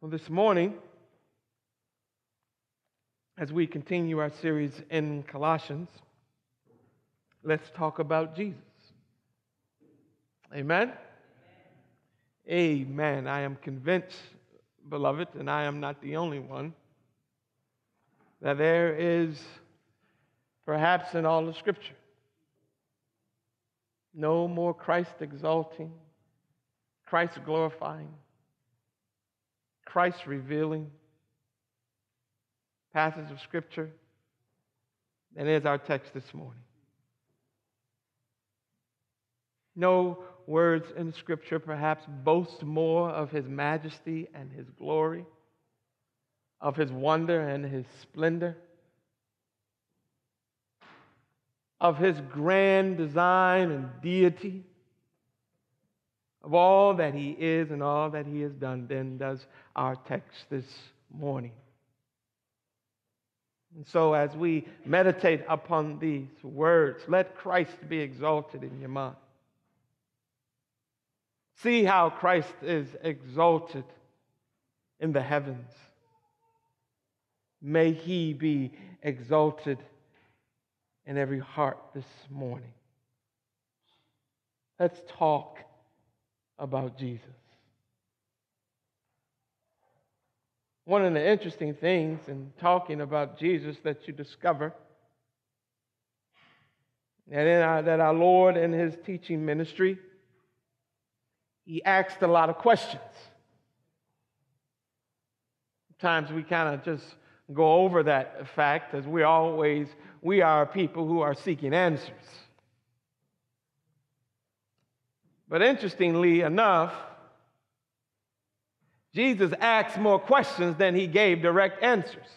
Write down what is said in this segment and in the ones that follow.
Well, this morning, as we continue our series in Colossians, let's talk about Jesus. Amen? Amen. I am convinced, beloved, and I am not the only one, that there is perhaps in all of Scripture no more Christ exalting, Christ glorifying, Christ revealing passage of Scripture than is our text this morning. No words in Scripture perhaps boast more of His majesty and His glory, of His wonder and His splendor of his grand design and deity, of all that he is and all that he has done, then does our text this morning. And so, as we meditate upon these words, let Christ be exalted in your mind. See how Christ is exalted in the heavens. May he be exalted in every heart this morning. Let's talk about Jesus. One of the interesting things in talking about Jesus that you discover that, in our, that our Lord in his teaching ministry, he asked a lot of questions. Sometimes we kind of just go over that fact as we always we are people who are seeking answers. But interestingly enough, Jesus asked more questions than he gave direct answers.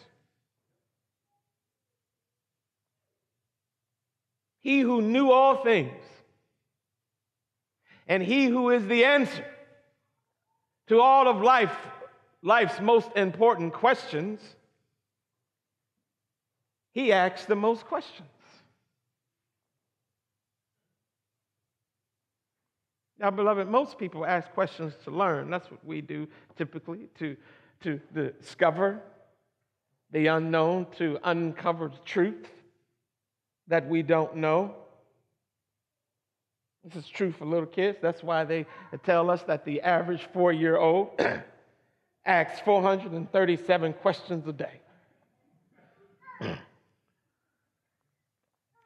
He who knew all things, and he who is the answer to all of life, life's most important questions, he asks the most questions. Now, beloved, most people ask questions to learn. That's what we do typically to, to discover the unknown, to uncover the truth that we don't know. This is true for little kids. That's why they tell us that the average four year old asks 437 questions a day.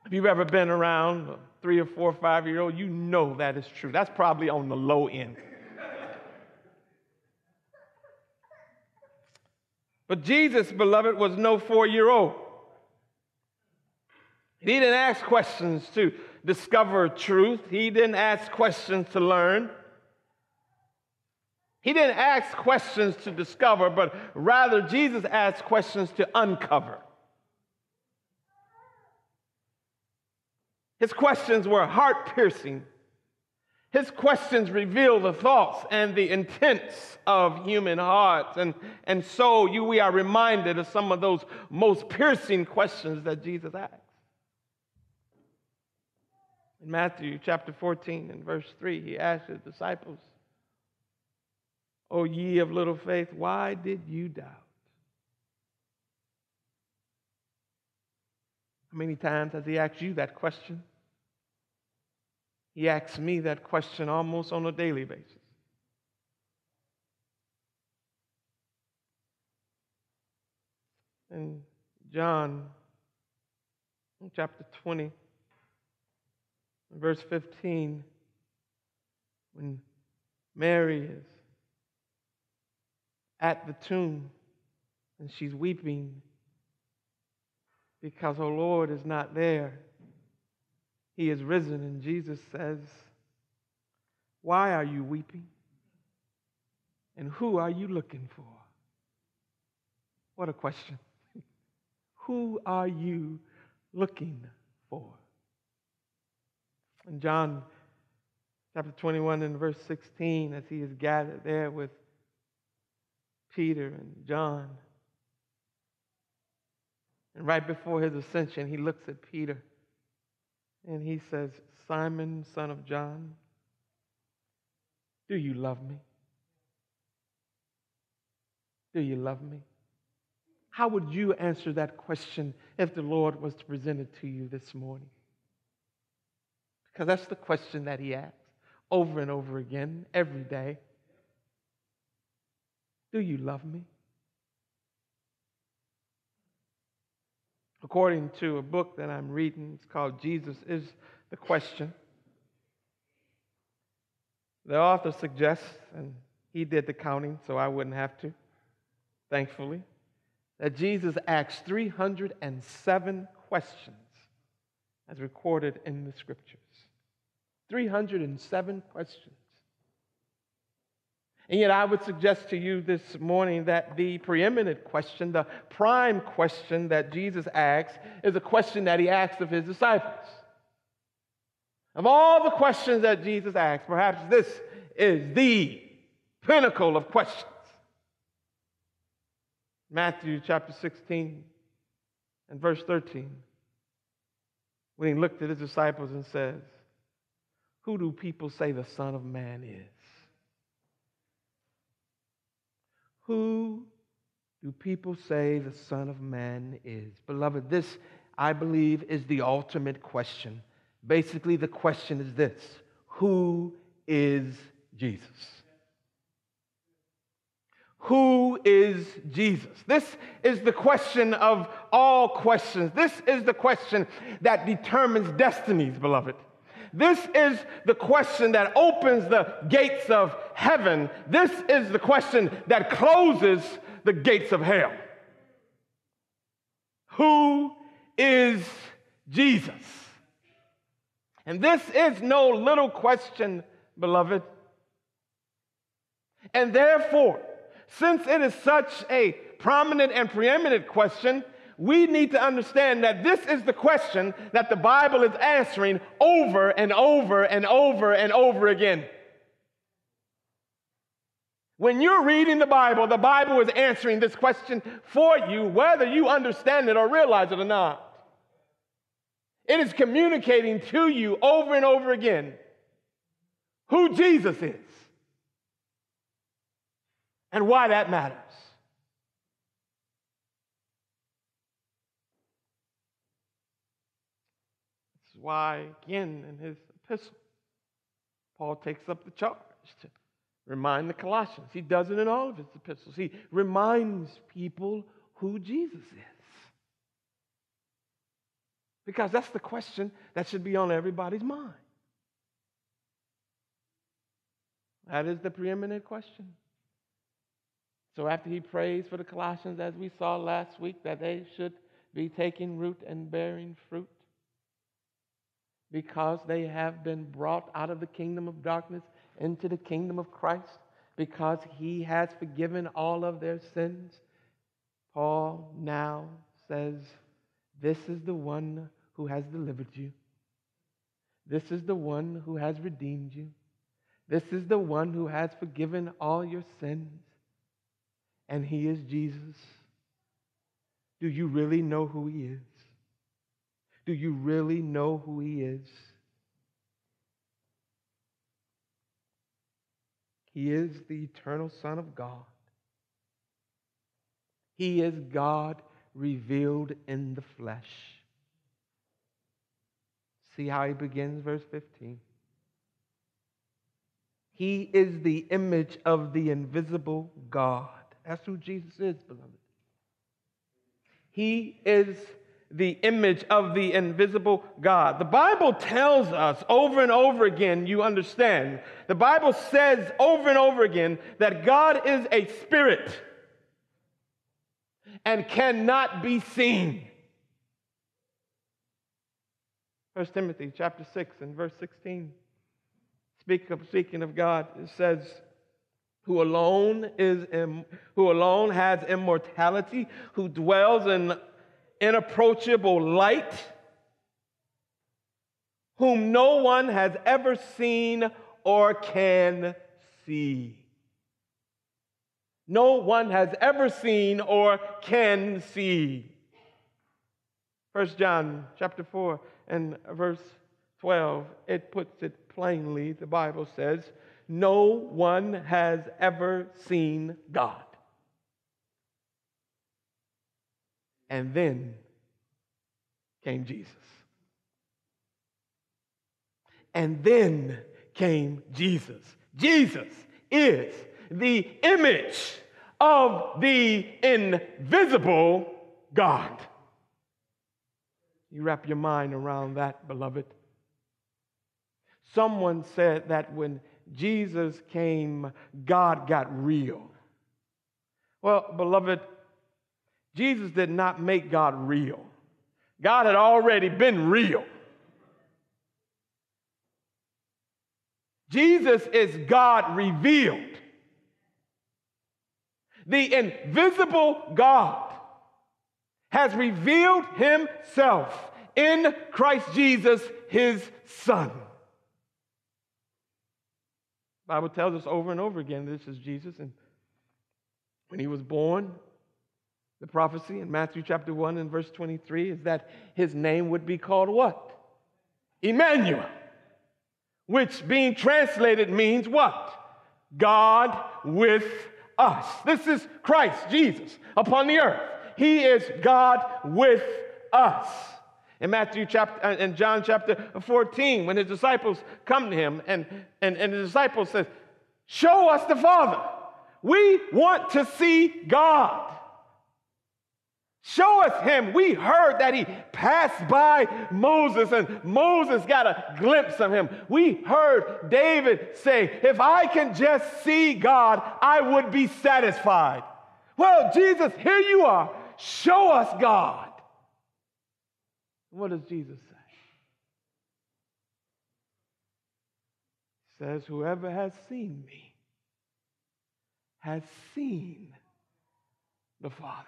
If you've ever been around a three or four or five year old, you know that is true. That's probably on the low end. But Jesus, beloved, was no four year old. He didn't ask questions to discover truth, he didn't ask questions to learn. He didn't ask questions to discover, but rather Jesus asked questions to uncover. His questions were heart piercing. His questions reveal the thoughts and the intents of human hearts. And, and so you, we are reminded of some of those most piercing questions that Jesus asked. In Matthew chapter 14 and verse 3, he asked his disciples, O ye of little faith, why did you doubt? Many times has he asked you that question? He asks me that question almost on a daily basis. In John chapter 20, verse 15, when Mary is at the tomb and she's weeping because her Lord is not there. He is risen, and Jesus says, Why are you weeping? And who are you looking for? What a question. who are you looking for? In John chapter 21 and verse 16, as he is gathered there with Peter and John, and right before his ascension, he looks at Peter and he says, Simon, son of John, do you love me? Do you love me? How would you answer that question if the Lord was to present it to you this morning? Because that's the question that He asks over and over again, every day. Do you love me? According to a book that I'm reading, it's called Jesus is the Question. The author suggests, and he did the counting, so I wouldn't have to, thankfully, that Jesus asked 307 questions as recorded in the scriptures. 307 questions. And yet, I would suggest to you this morning that the preeminent question, the prime question that Jesus asks, is a question that he asks of his disciples. Of all the questions that Jesus asks, perhaps this is the pinnacle of questions. Matthew chapter 16 and verse 13, when he looked at his disciples and says, Who do people say the Son of Man is? Who do people say the Son of Man is? Beloved, this, I believe, is the ultimate question. Basically, the question is this Who is Jesus? Who is Jesus? This is the question of all questions. This is the question that determines destinies, beloved. This is the question that opens the gates of heaven. This is the question that closes the gates of hell. Who is Jesus? And this is no little question, beloved. And therefore, since it is such a prominent and preeminent question, we need to understand that this is the question that the Bible is answering over and over and over and over again. When you're reading the Bible, the Bible is answering this question for you, whether you understand it or realize it or not. It is communicating to you over and over again who Jesus is and why that matters. Why, again, in his epistle, Paul takes up the charge to remind the Colossians. He does it in all of his epistles. He reminds people who Jesus is. Because that's the question that should be on everybody's mind. That is the preeminent question. So after he prays for the Colossians, as we saw last week, that they should be taking root and bearing fruit, because they have been brought out of the kingdom of darkness into the kingdom of Christ, because he has forgiven all of their sins. Paul now says, This is the one who has delivered you. This is the one who has redeemed you. This is the one who has forgiven all your sins. And he is Jesus. Do you really know who he is? Do you really know who He is? He is the eternal Son of God. He is God revealed in the flesh. See how he begins, verse 15. He is the image of the invisible God. That's who Jesus is, beloved. He is the image of the invisible God. The Bible tells us over and over again, you understand, the Bible says over and over again that God is a spirit and cannot be seen. 1 Timothy chapter 6 and verse 16. Speaking of, speaking of God, it says, who alone is who alone has immortality, who dwells in inapproachable light, whom no one has ever seen or can see. No one has ever seen or can see. First John chapter 4 and verse 12, it puts it plainly. The Bible says, No one has ever seen God. And then came Jesus. And then came Jesus. Jesus is the image of the invisible God. You wrap your mind around that, beloved. Someone said that when Jesus came, God got real. Well, beloved, Jesus did not make God real. God had already been real. Jesus is God revealed. The invisible God has revealed himself in Christ Jesus, his Son. The Bible tells us over and over again this is Jesus. And when he was born, the prophecy in Matthew chapter 1 and verse 23 is that his name would be called what? Emmanuel, which being translated means what? God with us. This is Christ Jesus upon the earth. He is God with us. In Matthew chapter, uh, in John chapter 14, when his disciples come to him and, and, and the disciples says, show us the Father. We want to see God. Show us him. We heard that he passed by Moses and Moses got a glimpse of him. We heard David say, If I can just see God, I would be satisfied. Well, Jesus, here you are. Show us God. What does Jesus say? Says, Whoever has seen me has seen the Father.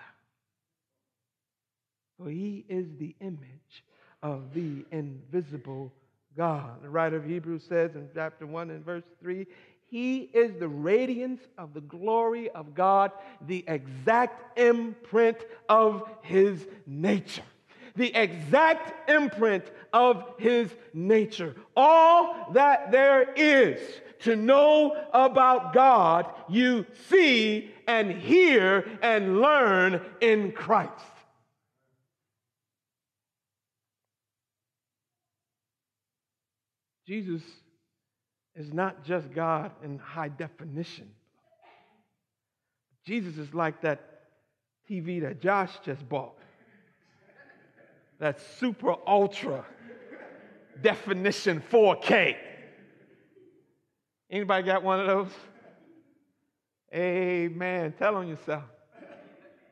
For he is the image of the invisible God. The writer of Hebrews says in chapter 1 and verse 3 He is the radiance of the glory of God, the exact imprint of his nature. The exact imprint of his nature. All that there is to know about God, you see and hear and learn in Christ. Jesus is not just God in high definition. Jesus is like that TV that Josh just bought. That super ultra definition 4K. Anybody got one of those? Amen. Tell on yourself.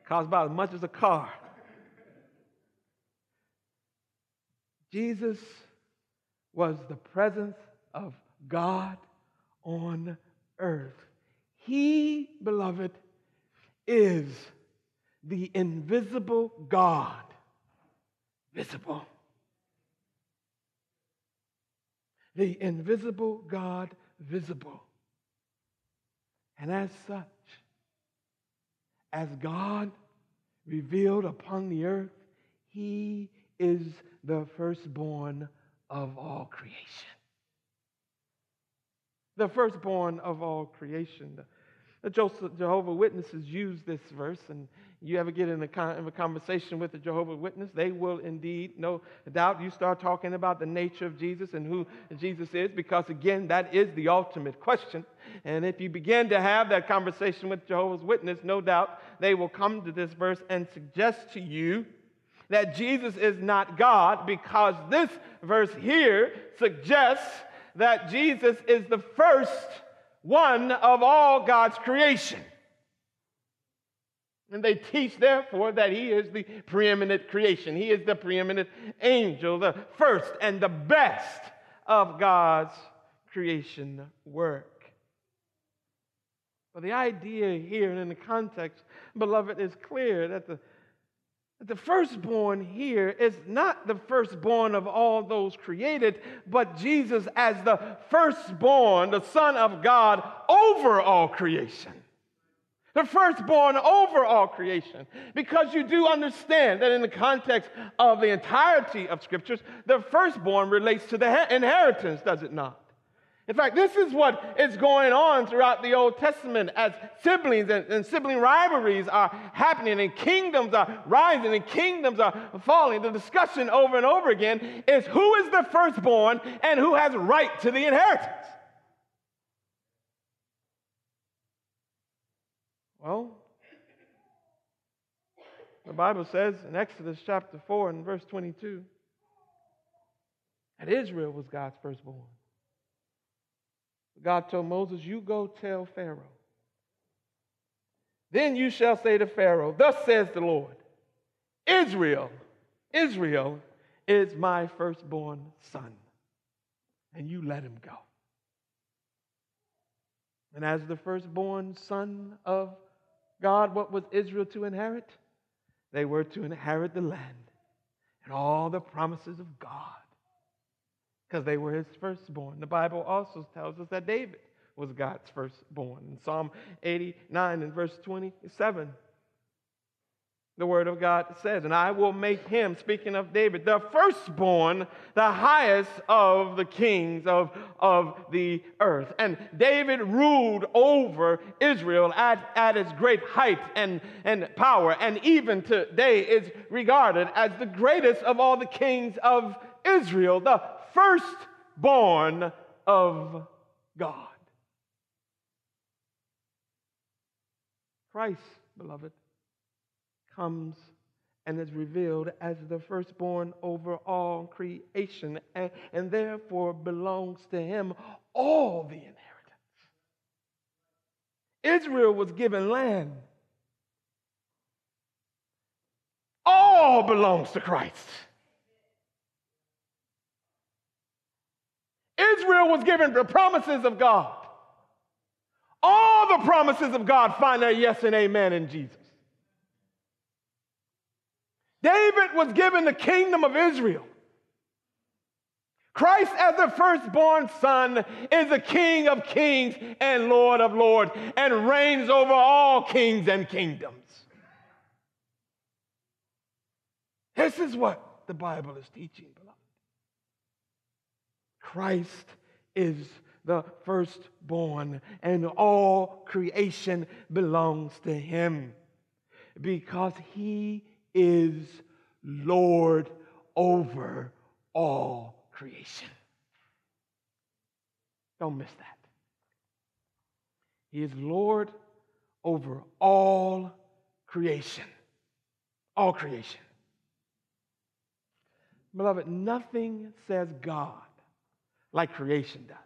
Costs about as much as a car. Jesus was the presence of God on earth. He, beloved, is the invisible God, visible. The invisible God, visible. And as such, as God revealed upon the earth, He is the firstborn of all creation. The firstborn of all creation. The Jehovah Witnesses use this verse, and you ever get in a, con- a conversation with a Jehovah Witness, they will indeed, no doubt, you start talking about the nature of Jesus and who Jesus is, because again, that is the ultimate question. And if you begin to have that conversation with Jehovah's Witness, no doubt they will come to this verse and suggest to you that Jesus is not God because this verse here suggests that Jesus is the first one of all God's creation. And they teach, therefore, that he is the preeminent creation. He is the preeminent angel, the first and the best of God's creation work. But the idea here and in the context, beloved, is clear that the the firstborn here is not the firstborn of all those created, but Jesus as the firstborn, the Son of God, over all creation. The firstborn over all creation. Because you do understand that in the context of the entirety of scriptures, the firstborn relates to the inheritance, does it not? In fact, this is what is going on throughout the Old Testament as siblings and, and, sibling rivalries are happening and kingdoms are rising and kingdoms are falling. The discussion over and over again is who is the firstborn and who has right to the inheritance. Well, the Bible says in Exodus chapter 4 and verse 22 that Israel was God's firstborn. God told Moses, You go tell Pharaoh. Then you shall say to Pharaoh, Thus says the Lord, Israel, Israel is my firstborn son, and you let him go. And as the firstborn son of God, what was Israel to inherit? They were to inherit the land and all the promises of God because they were his firstborn. The Bible also tells us that David was God's firstborn. In Psalm 89 and verse 27, the word of God says, And I will make him, speaking of David, the firstborn, the highest of the kings of, of the earth. And David ruled over Israel at, at its great height and, and power, and even today is regarded as the greatest of all the kings of Israel, the firstborn of God. Christ, beloved, comes and is revealed as the firstborn over all creation and, and therefore belongs to him all the inheritance. Israel was given land. All belongs to Christ. Israel was given the promises of God. All the promises of God find their yes and amen in Jesus. David was given the kingdom of Israel. Christ, as the firstborn son, is the King of kings and Lord of lords and reigns over all kings and kingdoms. This is what the Bible is teaching, beloved. Christ is the firstborn, and all creation belongs to him because he is Lord over all creation. Don't miss that. He is Lord over all creation. All creation. Beloved, nothing says God like creation does.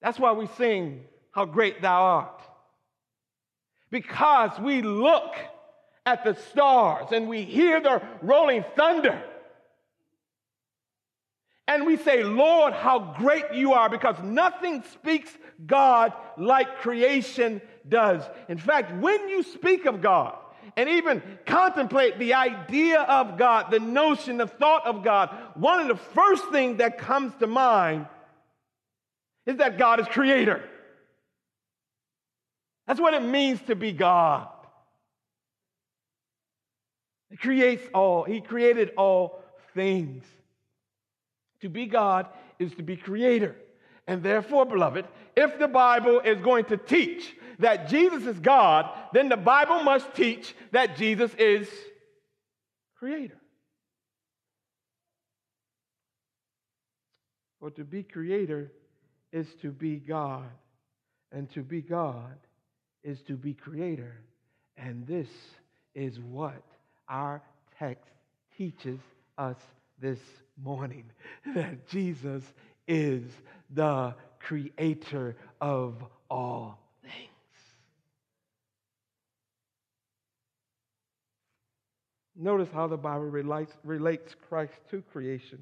That's why we sing, How Great Thou Art. Because we look at the stars and we hear the rolling thunder. And we say, Lord, how great you are, because nothing speaks God like creation does. In fact, when you speak of God, and even contemplate the idea of God, the notion, the thought of God, one of the first things that comes to mind is that God is creator. That's what it means to be God. He creates all, He created all things. To be God is to be creator. And therefore, beloved, if the Bible is going to teach that Jesus is God, then the Bible must teach that Jesus is creator. For to be creator is to be God, and to be God is to be creator. And this is what our text teaches us this morning that Jesus is the creator of all Notice how the Bible relates, relates Christ to creation.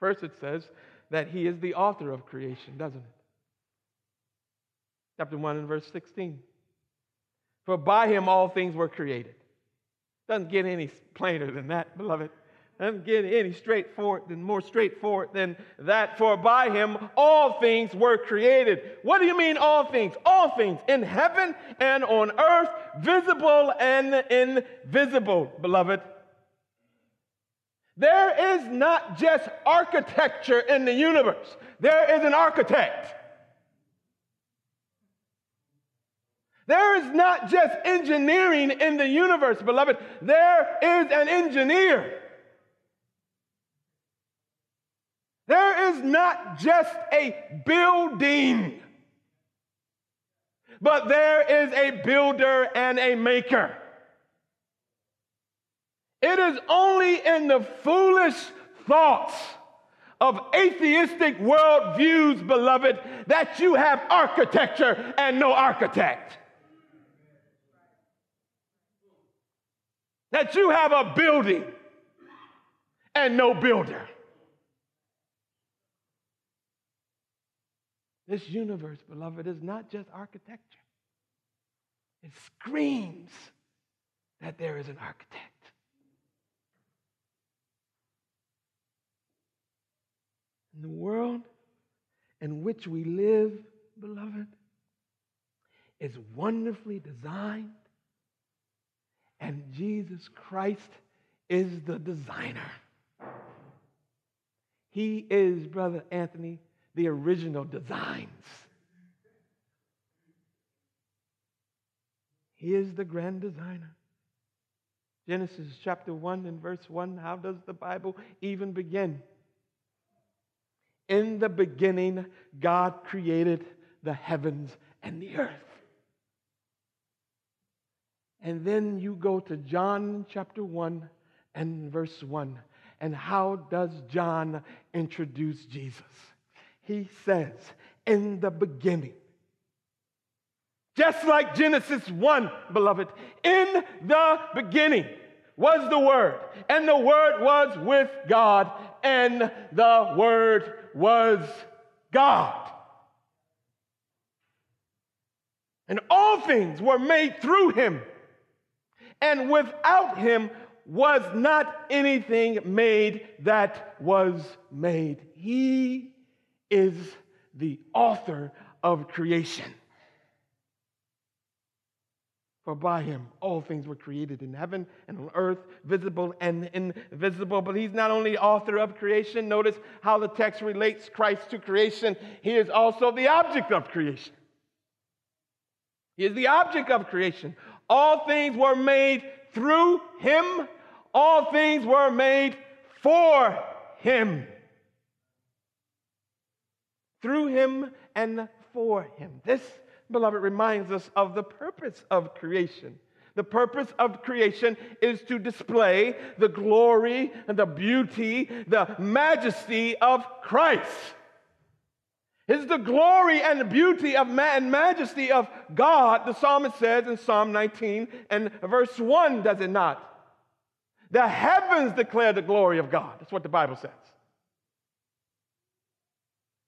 First, it says that he is the author of creation, doesn't it? Chapter 1 and verse 16. For by him all things were created. Doesn't get any plainer than that, beloved. Doesn't getting any straightforward than more straightforward than that. For by him all things were created. What do you mean all things? All things in heaven and on earth, visible and invisible, beloved. There is not just architecture in the universe, there is an architect. There is not just engineering in the universe, beloved. There is an engineer. There is not just a building, but there is a builder and a maker. It is only in the foolish thoughts of atheistic worldviews, beloved, that you have architecture and no architect. That you have a building and no builder. This universe, beloved, is not just architecture. It screams that there is an architect. In the world in which we live, beloved, is wonderfully designed, and Jesus Christ is the designer. He is, Brother Anthony, the original designs. He is the grand designer. Genesis chapter 1 and verse 1, how does the Bible even begin? In the beginning, God created the heavens and the earth. And then you go to John chapter 1 and verse 1. And how does John introduce Jesus? He says, in the beginning. Just like Genesis 1, beloved, in the beginning was the Word, and the Word was with God, and the Word was God. And all things were made through him, and without him was not anything made that was made. He is the author of creation. For by him all things were created in heaven and on earth, visible and invisible. But he's not only author of creation, notice how the text relates Christ to creation. He is also the object of creation. He is the object of creation. All things were made through him, all things were made for him through him and for him. This, beloved, reminds us of the purpose of creation. The purpose of creation is to display the glory and the beauty, the majesty of Christ. It's the glory and the beauty of ma- and majesty of God, the psalmist says in Psalm 19 and verse 1, does it not? The heavens declare the glory of God. That's what the Bible says.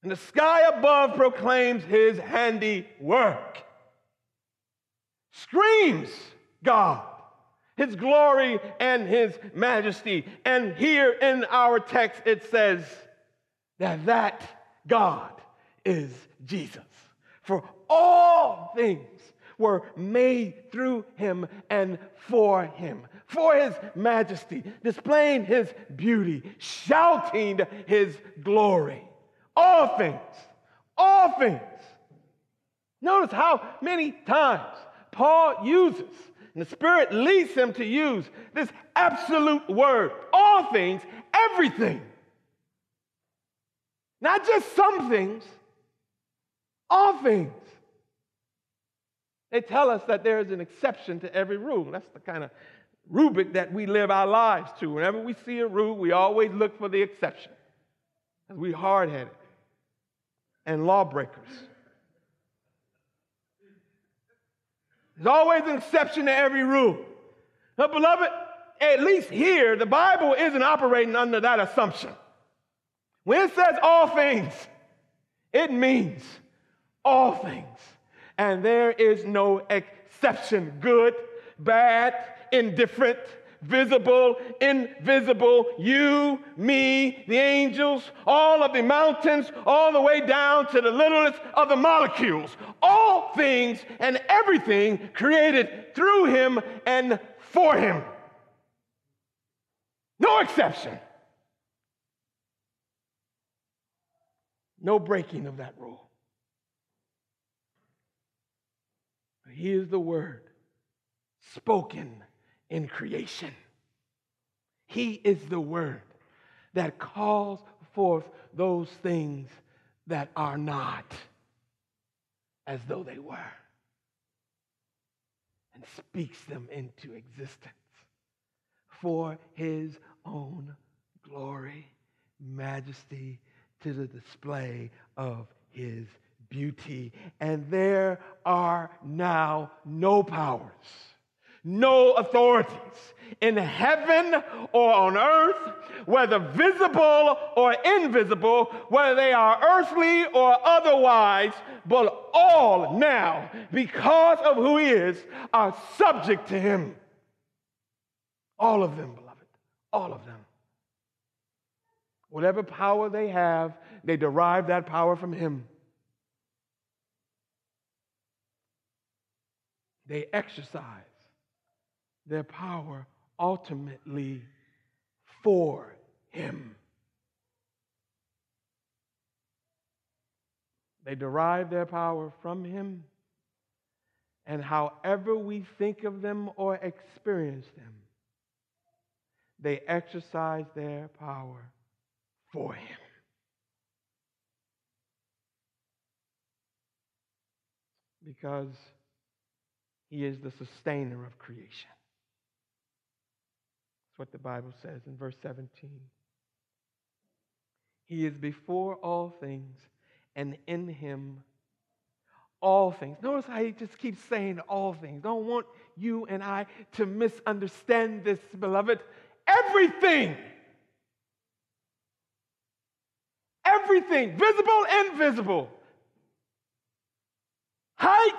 And the sky above proclaims his handiwork. Screams God, his glory and his majesty. And here in our text it says that that God is Jesus. For all things were made through him and for him, for his majesty, displaying his beauty, shouting his glory. All things. All things. Notice how many times Paul uses, and the Spirit leads him to use this absolute word. All things, everything. Not just some things, all things. They tell us that there is an exception to every rule. That's the kind of rubric that we live our lives to. Whenever we see a rule, we always look for the exception. We hard headed and lawbreakers. There's always an exception to every rule. But, beloved, at least here, the Bible isn't operating under that assumption. When it says all things, it means all things. And there is no exception good, bad, indifferent, visible, invisible, you, me, the angels, all of the mountains, all the way down to the littlest of the molecules, all things and everything created through him and for him. No exception. No breaking of that rule. He is the Word spoken in creation. He is the word that calls forth those things that are not as though they were and speaks them into existence for his own glory, majesty, to the display of his beauty. And there are now no powers, no authorities in heaven or on earth, whether visible or invisible, whether they are earthly or otherwise, but all now, because of who he is, are subject to him. All of them, beloved, all of them. Whatever power they have, they derive that power from him. They exercise their power ultimately for him. They derive their power from him. And however we think of them or experience them, they exercise their power for him. Because he is the sustainer of creation. What the Bible says in verse 17. He is before all things, and in him all things. Notice how he just keeps saying all things. Don't want you and I to misunderstand this, beloved. Everything. Everything, visible, invisible. Height,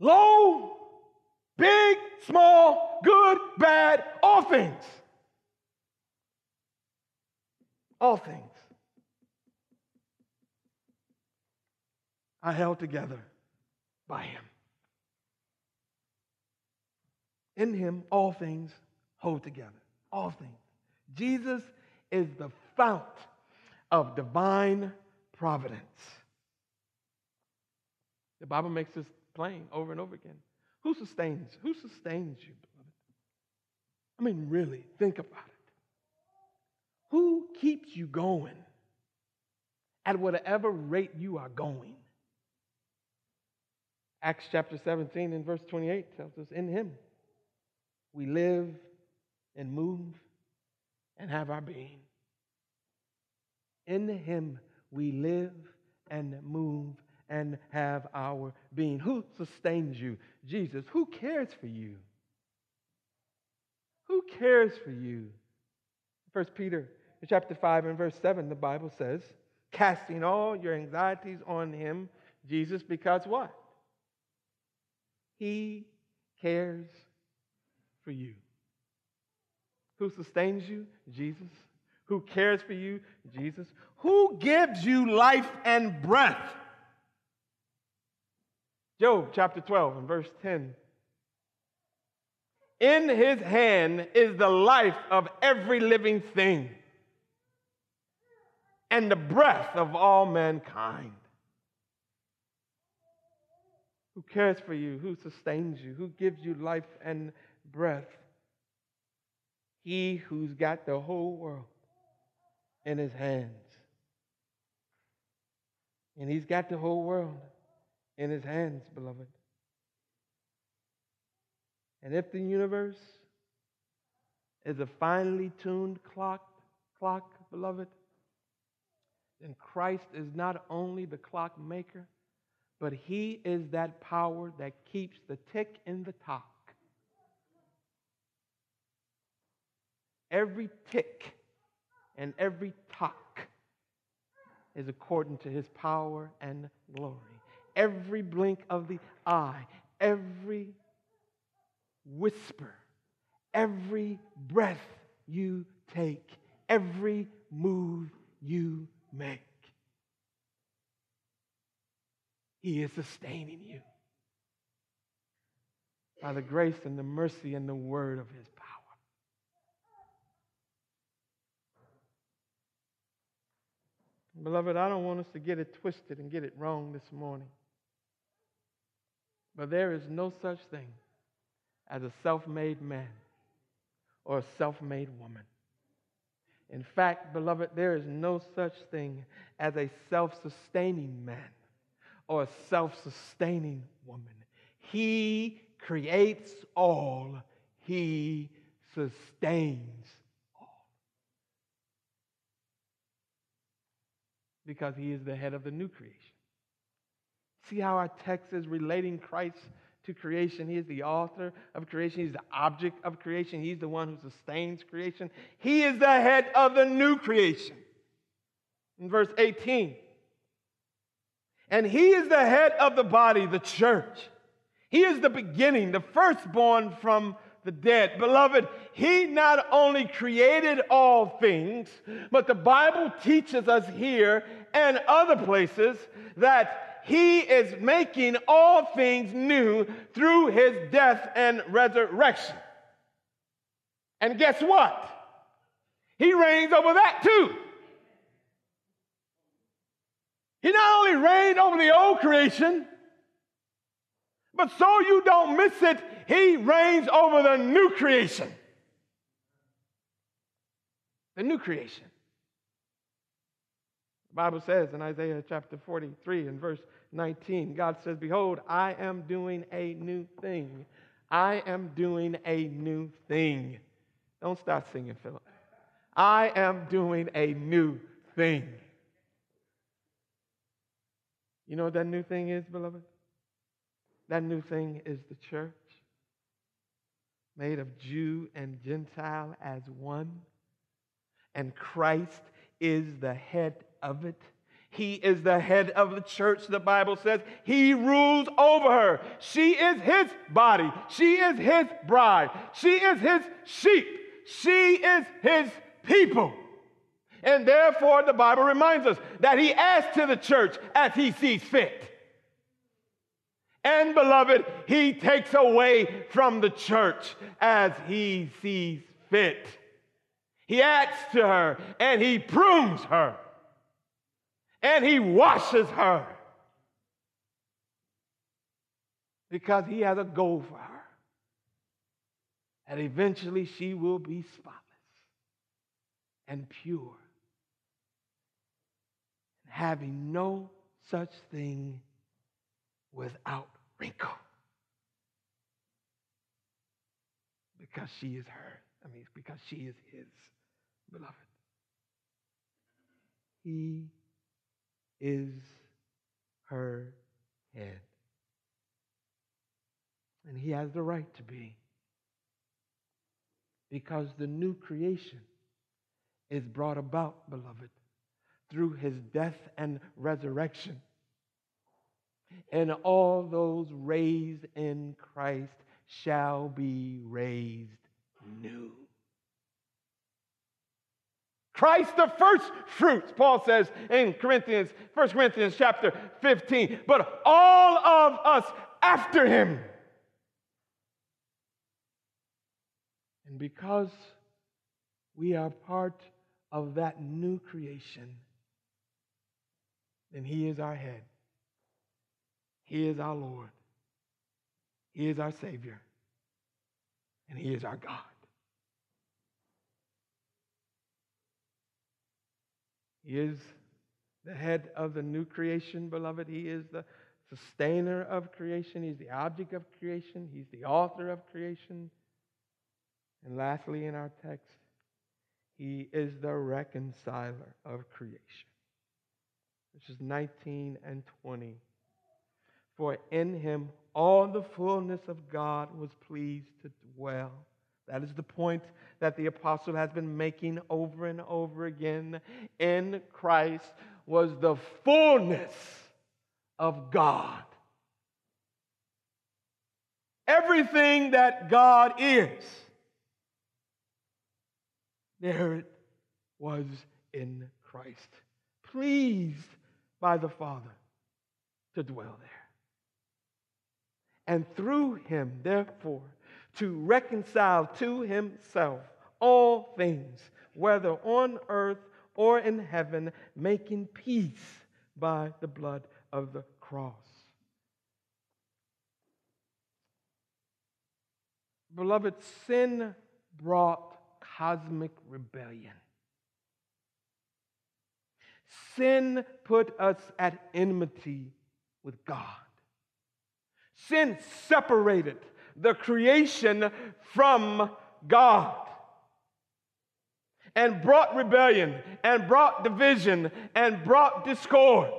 low, big, small, good, bad, all things. All things. Are held together by Him. In Him, all things hold together. All things. Jesus is the fount of divine providence. The Bible makes this plain over and over again. Who sustains? Who sustains you, beloved? I mean, really, think about it. Who keeps you going at whatever rate you are going? Acts chapter 17 and verse 28 tells us in him we live and move and have our being. In him we live and move and have our being. Who sustains you? Jesus. Who cares for you? Who cares for you? First Peter chapter 5 and verse 7, the Bible says, casting all your anxieties on him, Jesus, because what? He cares for you. Who sustains you? Jesus. Who cares for you? Jesus. Who gives you life and breath? Job chapter 12 and verse 10. In his hand is the life of every living thing and the breath of all mankind. Who cares for you? Who sustains you? Who gives you life and breath? He who's got the whole world in his hands. And he's got the whole world in his hands, beloved. And if the universe is a finely tuned clock, clock, beloved, then Christ is not only the clock maker, but he is that power that keeps the tick in the tock. Every tick and every tock is according to his power and glory. Every blink of the eye, every whisper, every breath you take, every move you make. He is sustaining you by the grace and the mercy and the word of his power. Beloved, I don't want us to get it twisted and get it wrong this morning. But there is no such thing as a self made man or a self made woman. In fact, beloved, there is no such thing as a self sustaining man or a self sustaining woman. He creates all, He sustains all. Because He is the head of the new creation. See how our text is relating Christ to creation. He is the author of creation. He's the object of creation. He's the one who sustains creation. He is the head of the new creation. In verse 18, and he is the head of the body, the church. He is the beginning, the firstborn from the dead. Beloved, he not only created all things, but the Bible teaches us here and other places that he is making all things new through his death and resurrection. And guess what? He reigns over that too. He not only reigned over the old creation, but so you don't miss it, he reigns over the new creation. The new creation. The Bible says in Isaiah chapter 43 and verse 19, God says, Behold, I am doing a new thing. I am doing a new thing. Don't start singing, Philip. I am doing a new thing. You know what that new thing is, beloved? That new thing is the church, made of Jew and Gentile as one. And Christ is the head of it. He is the head of the church, the Bible says. He rules over her. She is his body. She is his bride. She is his sheep. She is his people. And therefore, the Bible reminds us that he adds to the church as he sees fit. And beloved, he takes away from the church as he sees fit. He adds to her and he prunes her and he washes her because he has a goal for her. And eventually she will be spotless and pure, and having no such thing without wrinkle. Because she is her. I mean, because she is his beloved. He is her head. And he has the right to be. Because the new creation is brought about, beloved, through his death and resurrection. And all those raised in Christ shall be raised new. Christ the first fruits, Paul says in Corinthians, 1 Corinthians chapter 15, but all of us after him. And because we are part of that new creation, then he is our head. He is our Lord. He is our Savior. And he is our God. He is the head of the new creation, beloved. He is the sustainer of creation. He's the object of creation. He's the author of creation. And lastly, in our text, he is the reconciler of creation. Verses 19 and 20. For in him all the fullness of God was pleased to dwell that is the point that the apostle has been making over and over again. In Christ was the fullness of God. Everything that God is, there it was in Christ. Pleased by the Father to dwell there. And through him, therefore, to reconcile to himself all things, whether on earth or in heaven, making peace by the blood of the cross. Beloved, sin brought cosmic rebellion. Sin put us at enmity with God. Sin separated the creation from God and brought rebellion and brought division and brought discord.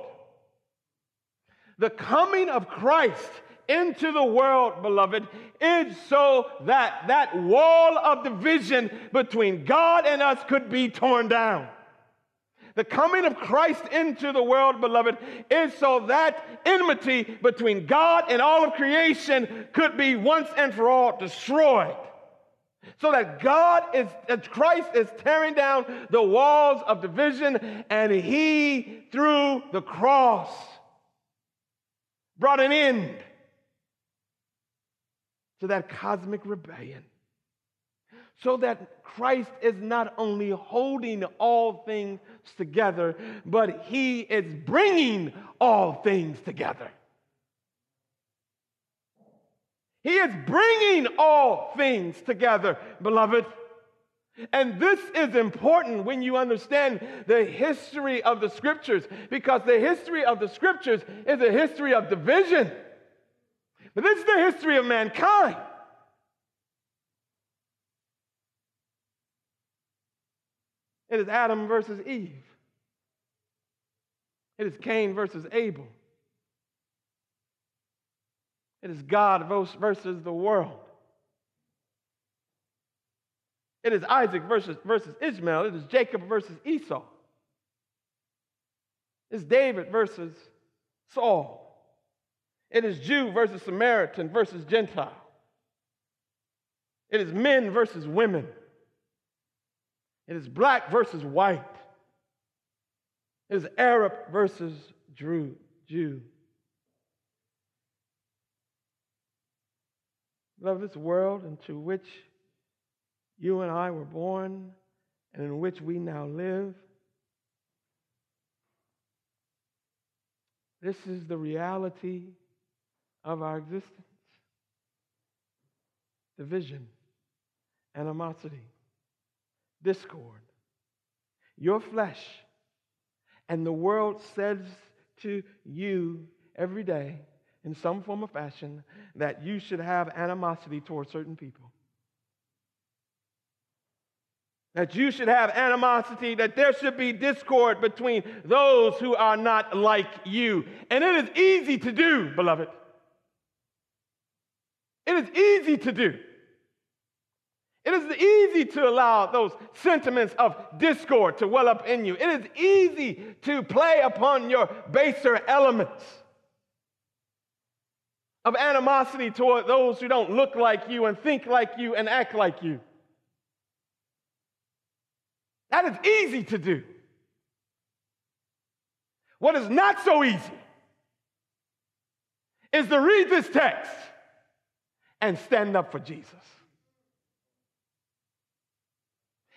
The coming of Christ into the world, beloved, is so that that wall of division between God and us could be torn down. The coming of Christ into the world, beloved, is so that enmity between God and all of creation could be once and for all destroyed. So that God is, that Christ is tearing down the walls of division, and He, through the cross, brought an end to that cosmic rebellion so that Christ is not only holding all things together, but he is bringing all things together. He is bringing all things together, beloved. And this is important when you understand the history of the scriptures, because the history of the scriptures is a history of division. But this is the history of mankind. It is Adam versus Eve. It is Cain versus Abel. It is God versus the world. It is Isaac versus, versus Ishmael. It is Jacob versus Esau. It's David versus Saul. It is Jew versus Samaritan versus Gentile. It is men versus women. It is black versus white. It is Arab versus Jew. Jew. Love this world into which you and I were born and in which we now live. This is the reality of our existence division, animosity, discord. Your flesh and the world says to you every day, in some form or fashion, that you should have animosity towards certain people. That you should have animosity, that there should be discord between those who are not like you. And it is easy to do, beloved. It is easy to do. It is easy to allow those sentiments of discord to well up in you. It is easy to play upon your baser elements of animosity toward those who don't look like you and think like you and act like you. That is easy to do. What is not so easy is to read this text and stand up for Jesus.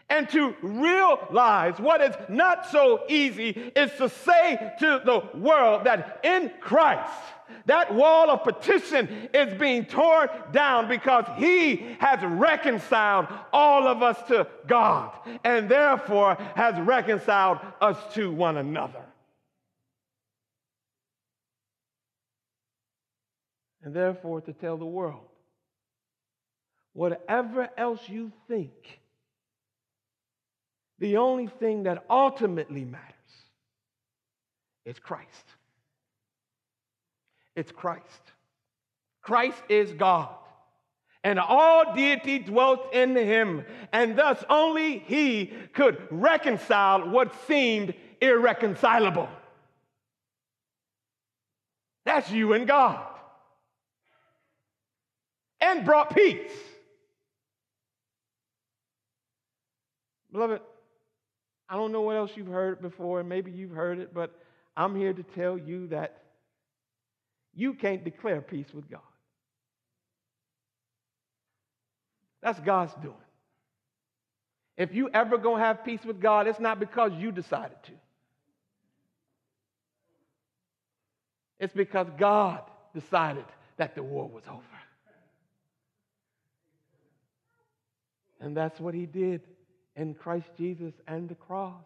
And to realize what is not so easy is to say to the world that in Christ, that wall of partition is being torn down because he has reconciled all of us to God and therefore has reconciled us to one another. And therefore, to tell the world whatever else you think, the only thing that ultimately matters is Christ. It's Christ. Christ is God. And all deity dwelt in him, and thus only he could reconcile what seemed irreconcilable. That's you and God. And brought peace. Beloved, I don't know what else you've heard before, and maybe you've heard it, but I'm here to tell you that you can't declare peace with God. That's God's doing. If you ever gonna have peace with God, it's not because you decided to. It's because God decided that the war was over. And that's what he did in Christ Jesus and the cross.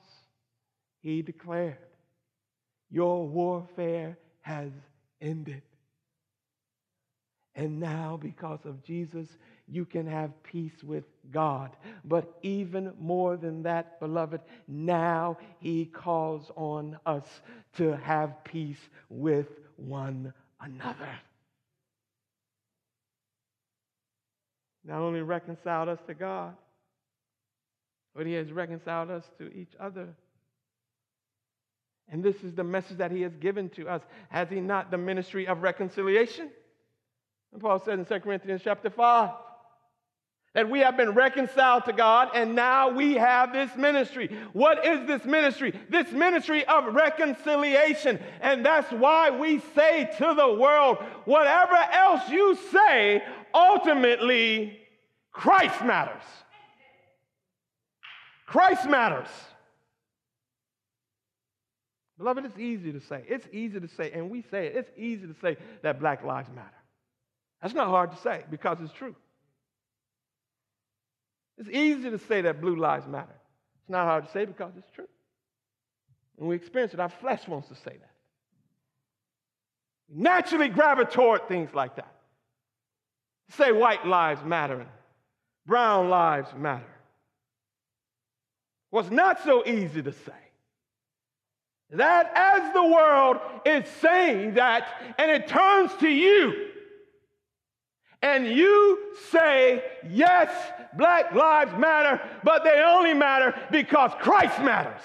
He declared, Your warfare has ended. And now, because of Jesus, you can have peace with God. But even more than that, beloved, now He calls on us to have peace with one another. Not only reconciled us to God, but He has reconciled us to each other. And this is the message that He has given to us. Has He not the ministry of reconciliation? And Paul says in 2 Corinthians chapter 5 that we have been reconciled to God and now we have this ministry. What is this ministry? This ministry of reconciliation. And that's why we say to the world, whatever else you say, ultimately, Christ matters. Christ matters. Beloved, it's easy to say. It's easy to say, and we say it. It's easy to say that black lives matter. That's not hard to say because it's true. It's easy to say that blue lives matter. It's not hard to say because it's true. When we experience it, our flesh wants to say that. We naturally gravitate toward things like that. Say white lives matter and brown lives matter. What's not so easy to say that as the world is saying that and it turns to you and you say, yes, black lives matter, but they only matter because Christ matters.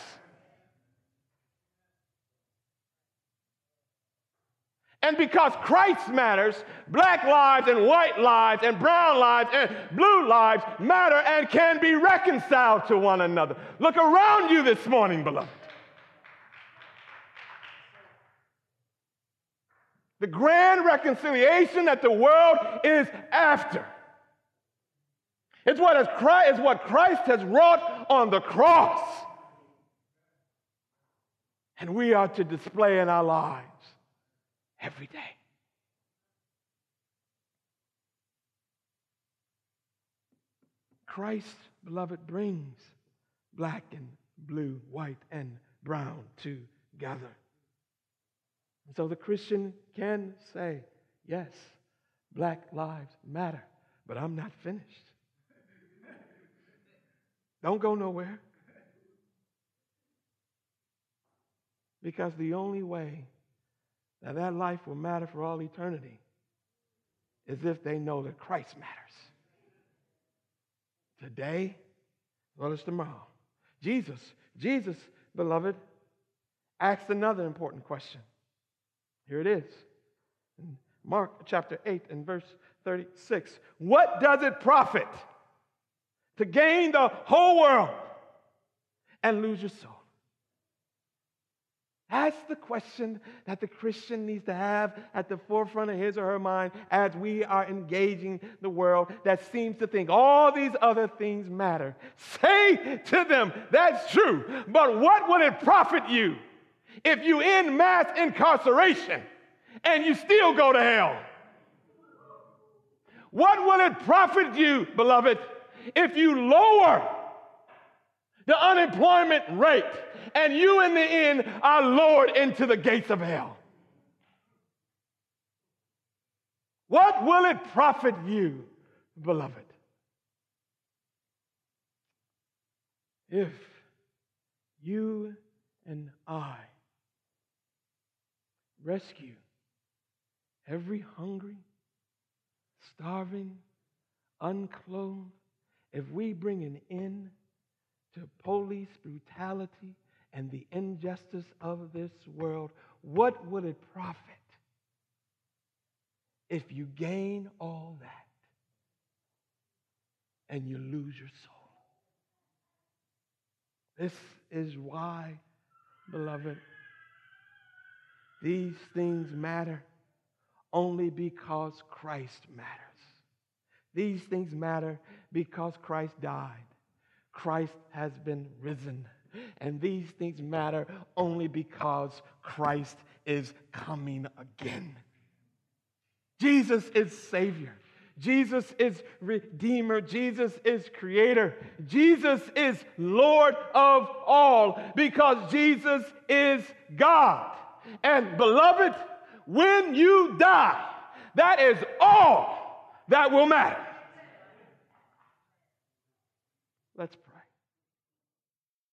And because Christ matters, black lives and white lives and brown lives and blue lives matter and can be reconciled to one another. Look around you this morning, beloved. The grand reconciliation that the world is after. It's what, is Christ, it's what Christ has wrought on the cross. And we are to display in our lives every day. Christ, beloved, brings black and blue, white and brown together. And so the Christian can say, yes, black lives matter, but I'm not finished. Don't go nowhere. Because the only way that that life will matter for all eternity is if they know that Christ matters. Today, well as tomorrow. Jesus, Jesus, beloved, asked another important question. Here it is. In Mark chapter 8 and verse 36. What does it profit to gain the whole world and lose your soul? That's the question that the Christian needs to have at the forefront of his or her mind as we are engaging the world that seems to think all these other things matter. Say to them, that's true, but what would it profit you if you end mass incarceration and you still go to hell? What will it profit you, beloved, if you lower the unemployment rate and you in the end are lowered into the gates of hell? What will it profit you, beloved? If you and I rescue every hungry, starving, unclothed, if we bring an end to police brutality and the injustice of this world, what would it profit if you gain all that and you lose your soul? This is why, beloved, these things matter only because Christ matters. These things matter because Christ died. Christ has been risen. And these things matter only because Christ is coming again. Jesus is Savior. Jesus is Redeemer. Jesus is Creator. Jesus is Lord of all because Jesus is God. And beloved, when you die, that is all that will matter.